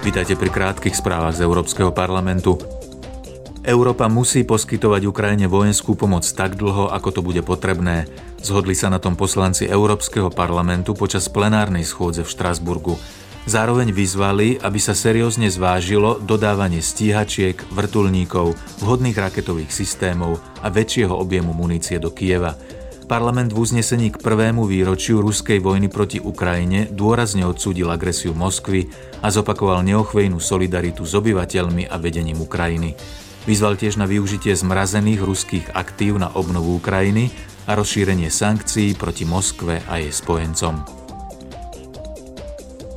Vítajte pri krátkých správach z Európskeho parlamentu. Európa musí poskytovať Ukrajine vojenskú pomoc tak dlho, ako to bude potrebné. Zhodli sa na tom poslanci Európskeho parlamentu počas plenárnej schôdze v Štrasburgu. Zároveň vyzvali, aby sa seriózne zvážilo dodávanie stíhačiek, vrtulníkov, vhodných raketových systémov a väčšieho objemu munície do Kieva – Parlament v uznesení k prvému výročiu ruskej vojny proti Ukrajine dôrazne odsúdil agresiu Moskvy a zopakoval neochvejnú solidaritu s obyvateľmi a vedením Ukrajiny. Vyzval tiež na využitie zmrazených ruských aktív na obnovu Ukrajiny a rozšírenie sankcií proti Moskve a jej spojencom.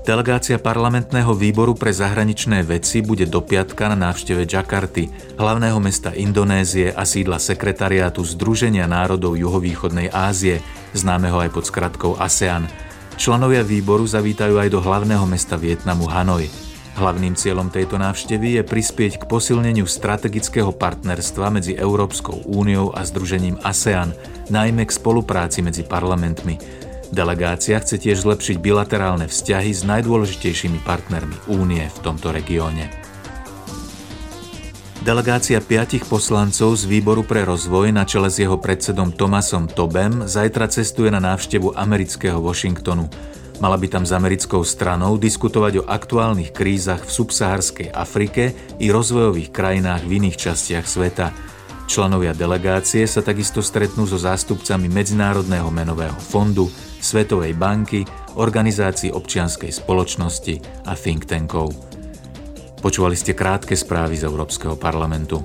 Delegácia parlamentného výboru pre zahraničné veci bude do piatka na návšteve Jakarty, hlavného mesta Indonézie a sídla sekretariátu Združenia národov juhovýchodnej Ázie, známeho aj pod skratkou ASEAN. Členovia výboru zavítajú aj do hlavného mesta Vietnamu Hanoj. Hlavným cieľom tejto návštevy je prispieť k posilneniu strategického partnerstva medzi Európskou úniou a Združením ASEAN, najmä k spolupráci medzi parlamentmi, Delegácia chce tiež zlepšiť bilaterálne vzťahy s najdôležitejšími partnermi únie v tomto regióne. Delegácia piatich poslancov z Výboru pre rozvoj na čele s jeho predsedom Tomasom Tobem zajtra cestuje na návštevu amerického Washingtonu. Mala by tam s americkou stranou diskutovať o aktuálnych krízach v subsaharskej Afrike i rozvojových krajinách v iných častiach sveta. Členovia delegácie sa takisto stretnú so zástupcami Medzinárodného menového fondu, Svetovej banky, organizácií občianskej spoločnosti a think tankov. Počúvali ste krátke správy z Európskeho parlamentu.